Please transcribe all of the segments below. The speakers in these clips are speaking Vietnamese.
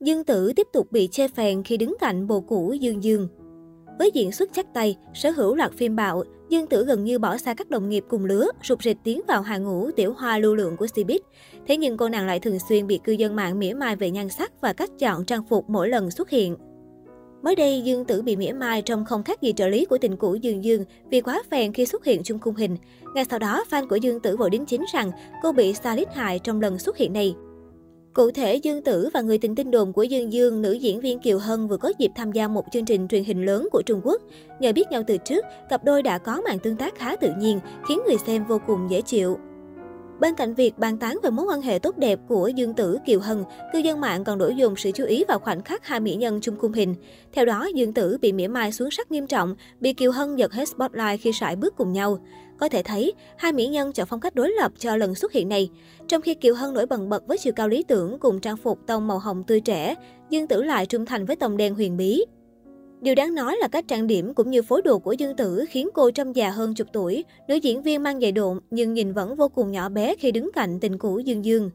Dương Tử tiếp tục bị chê phèn khi đứng cạnh bồ cũ Dương Dương. Với diễn xuất chắc tay, sở hữu loạt phim bạo, Dương Tử gần như bỏ xa các đồng nghiệp cùng lứa, rụt rịch tiến vào hàng ngũ tiểu hoa lưu lượng của Cbiz. Thế nhưng cô nàng lại thường xuyên bị cư dân mạng mỉa mai về nhan sắc và cách chọn trang phục mỗi lần xuất hiện. Mới đây, Dương Tử bị mỉa mai trong không khác gì trợ lý của tình cũ Dương Dương vì quá phèn khi xuất hiện chung khung hình. Ngay sau đó, fan của Dương Tử vội đính chính rằng cô bị stylist hại trong lần xuất hiện này. Cụ thể, Dương Tử và người tình tin đồn của Dương Dương, nữ diễn viên Kiều Hân vừa có dịp tham gia một chương trình truyền hình lớn của Trung Quốc. Nhờ biết nhau từ trước, cặp đôi đã có màn tương tác khá tự nhiên, khiến người xem vô cùng dễ chịu. Bên cạnh việc bàn tán về mối quan hệ tốt đẹp của Dương Tử Kiều Hân, cư dân mạng còn đổ dồn sự chú ý vào khoảnh khắc hai mỹ nhân chung khung hình. Theo đó, Dương Tử bị mỉa mai xuống sắc nghiêm trọng, bị Kiều Hân giật hết spotlight khi sải bước cùng nhau. Có thể thấy, hai mỹ nhân chọn phong cách đối lập cho lần xuất hiện này. Trong khi Kiều Hân nổi bật bật với chiều cao lý tưởng cùng trang phục tông màu hồng tươi trẻ, Dương Tử lại trung thành với tông đen huyền bí. Điều đáng nói là cách trang điểm cũng như phối đồ của Dương Tử khiến cô trông già hơn chục tuổi. Nữ diễn viên mang giày độn nhưng nhìn vẫn vô cùng nhỏ bé khi đứng cạnh tình cũ Dương Dương.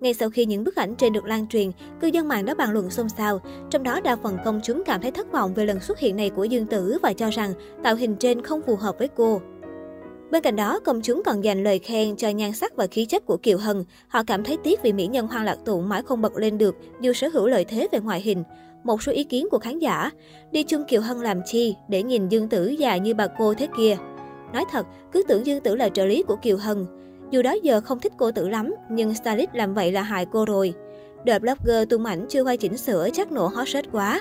Ngay sau khi những bức ảnh trên được lan truyền, cư dân mạng đã bàn luận xôn xao. Trong đó đa phần công chúng cảm thấy thất vọng về lần xuất hiện này của Dương Tử và cho rằng tạo hình trên không phù hợp với cô. Bên cạnh đó, công chúng còn dành lời khen cho nhan sắc và khí chất của Kiều Hân. Họ cảm thấy tiếc vì mỹ nhân Hoang Lạc Tụng mãi không bật lên được dù sở hữu lợi thế về ngoại hình. Một số ý kiến của khán giả, đi chung Kiều Hân làm chi để nhìn Dương Tử già như bà cô thế kia. Nói thật, cứ tưởng Dương Tử là trợ lý của Kiều Hân. Dù đó giờ không thích cô Tử lắm, nhưng stylist làm vậy là hại cô rồi. Đợt blogger tung ảnh chưa quay chỉnh sửa chắc nổ hot search quá.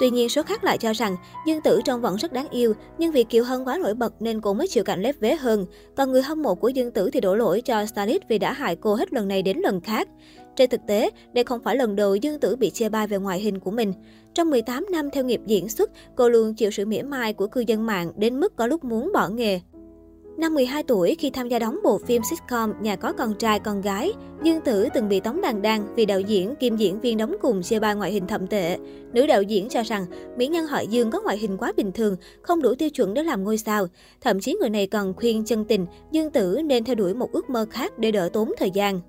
Tuy nhiên, số khác lại cho rằng Dương Tử trông vẫn rất đáng yêu, nhưng vì Kiều Hân quá nổi bật nên cô mới chịu cảnh lép vế hơn. Còn người hâm mộ của Dương Tử thì đổ lỗi cho starlit vì đã hại cô hết lần này đến lần khác. Trên thực tế, đây không phải lần đầu Dương Tử bị chê bai về ngoại hình của mình. Trong 18 năm theo nghiệp diễn xuất, cô luôn chịu sự mỉa mai của cư dân mạng đến mức có lúc muốn bỏ nghề. Năm 12 tuổi, khi tham gia đóng bộ phim sitcom Nhà có con trai con gái, Dương Tử từng bị tống đàn đan vì đạo diễn kim diễn viên đóng cùng chê ba ngoại hình thậm tệ. Nữ đạo diễn cho rằng mỹ nhân họ Dương có ngoại hình quá bình thường, không đủ tiêu chuẩn để làm ngôi sao. Thậm chí người này còn khuyên chân tình Dương Tử nên theo đuổi một ước mơ khác để đỡ tốn thời gian.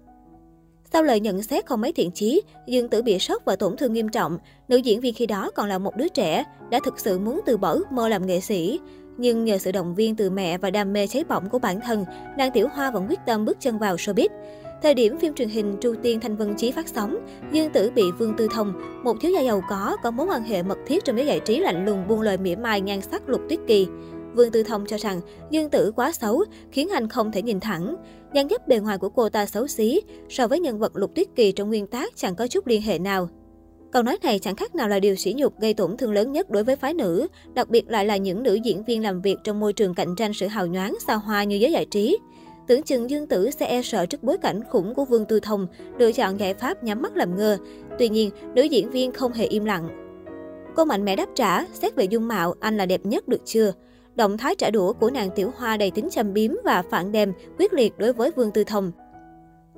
Sau lời nhận xét không mấy thiện chí, Dương Tử bị sốc và tổn thương nghiêm trọng. Nữ diễn viên khi đó còn là một đứa trẻ, đã thực sự muốn từ bỏ ước mơ làm nghệ sĩ. Nhưng nhờ sự động viên từ mẹ và đam mê cháy bỏng của bản thân, nàng Tiểu Hoa vẫn quyết tâm bước chân vào showbiz. Thời điểm phim truyền hình Tru Tiên Thanh Vân Chí phát sóng, Dương Tử bị Vương Tư Thông, một thiếu gia giàu có, có mối quan hệ mật thiết trong giới giải trí lạnh lùng buông lời mỉa mai nhan sắc Lục Tuyết Kỳ. Vương Tư Thông cho rằng Dương Tử quá xấu, khiến anh không thể nhìn thẳng. Nhan dấp bề ngoài của cô ta xấu xí, so với nhân vật Lục Tuyết Kỳ trong nguyên tác chẳng có chút liên hệ nào. Câu nói này chẳng khác nào là điều sỉ nhục gây tổn thương lớn nhất đối với phái nữ, đặc biệt lại là những nữ diễn viên làm việc trong môi trường cạnh tranh sự hào nhoáng, xa hoa như giới giải trí. Tưởng chừng Dương Tử sẽ e sợ trước bối cảnh khủng của Vương Tư Thông, lựa chọn giải pháp nhắm mắt làm ngơ. Tuy nhiên, nữ diễn viên không hề im lặng. Cô mạnh mẽ đáp trả, xét về dung mạo, anh là đẹp nhất được chưa? Động thái trả đũa của nàng Tiểu Hoa đầy tính châm biếm và phản đềm, quyết liệt đối với Vương Tư Thông.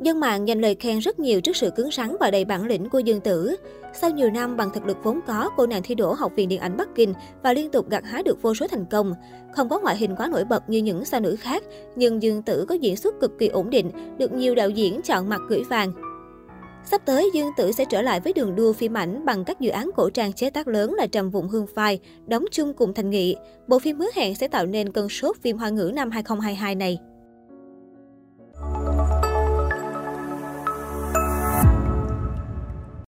Dân mạng dành lời khen rất nhiều trước sự cứng rắn và đầy bản lĩnh của Dương Tử. Sau nhiều năm bằng thực lực vốn có, cô nàng thi đỗ Học viện Điện ảnh Bắc Kinh và liên tục gặt hái được vô số thành công. Không có ngoại hình quá nổi bật như những sao nữ khác, nhưng Dương Tử có diễn xuất cực kỳ ổn định, được nhiều đạo diễn chọn mặt gửi vàng. Sắp tới, Dương Tử sẽ trở lại với đường đua phim ảnh bằng các dự án cổ trang chế tác lớn là Trầm Vụng Hương Phai, đóng chung cùng Thành Nghị. Bộ phim hứa hẹn sẽ tạo nên cơn sốt phim hoa ngữ năm 2022 này.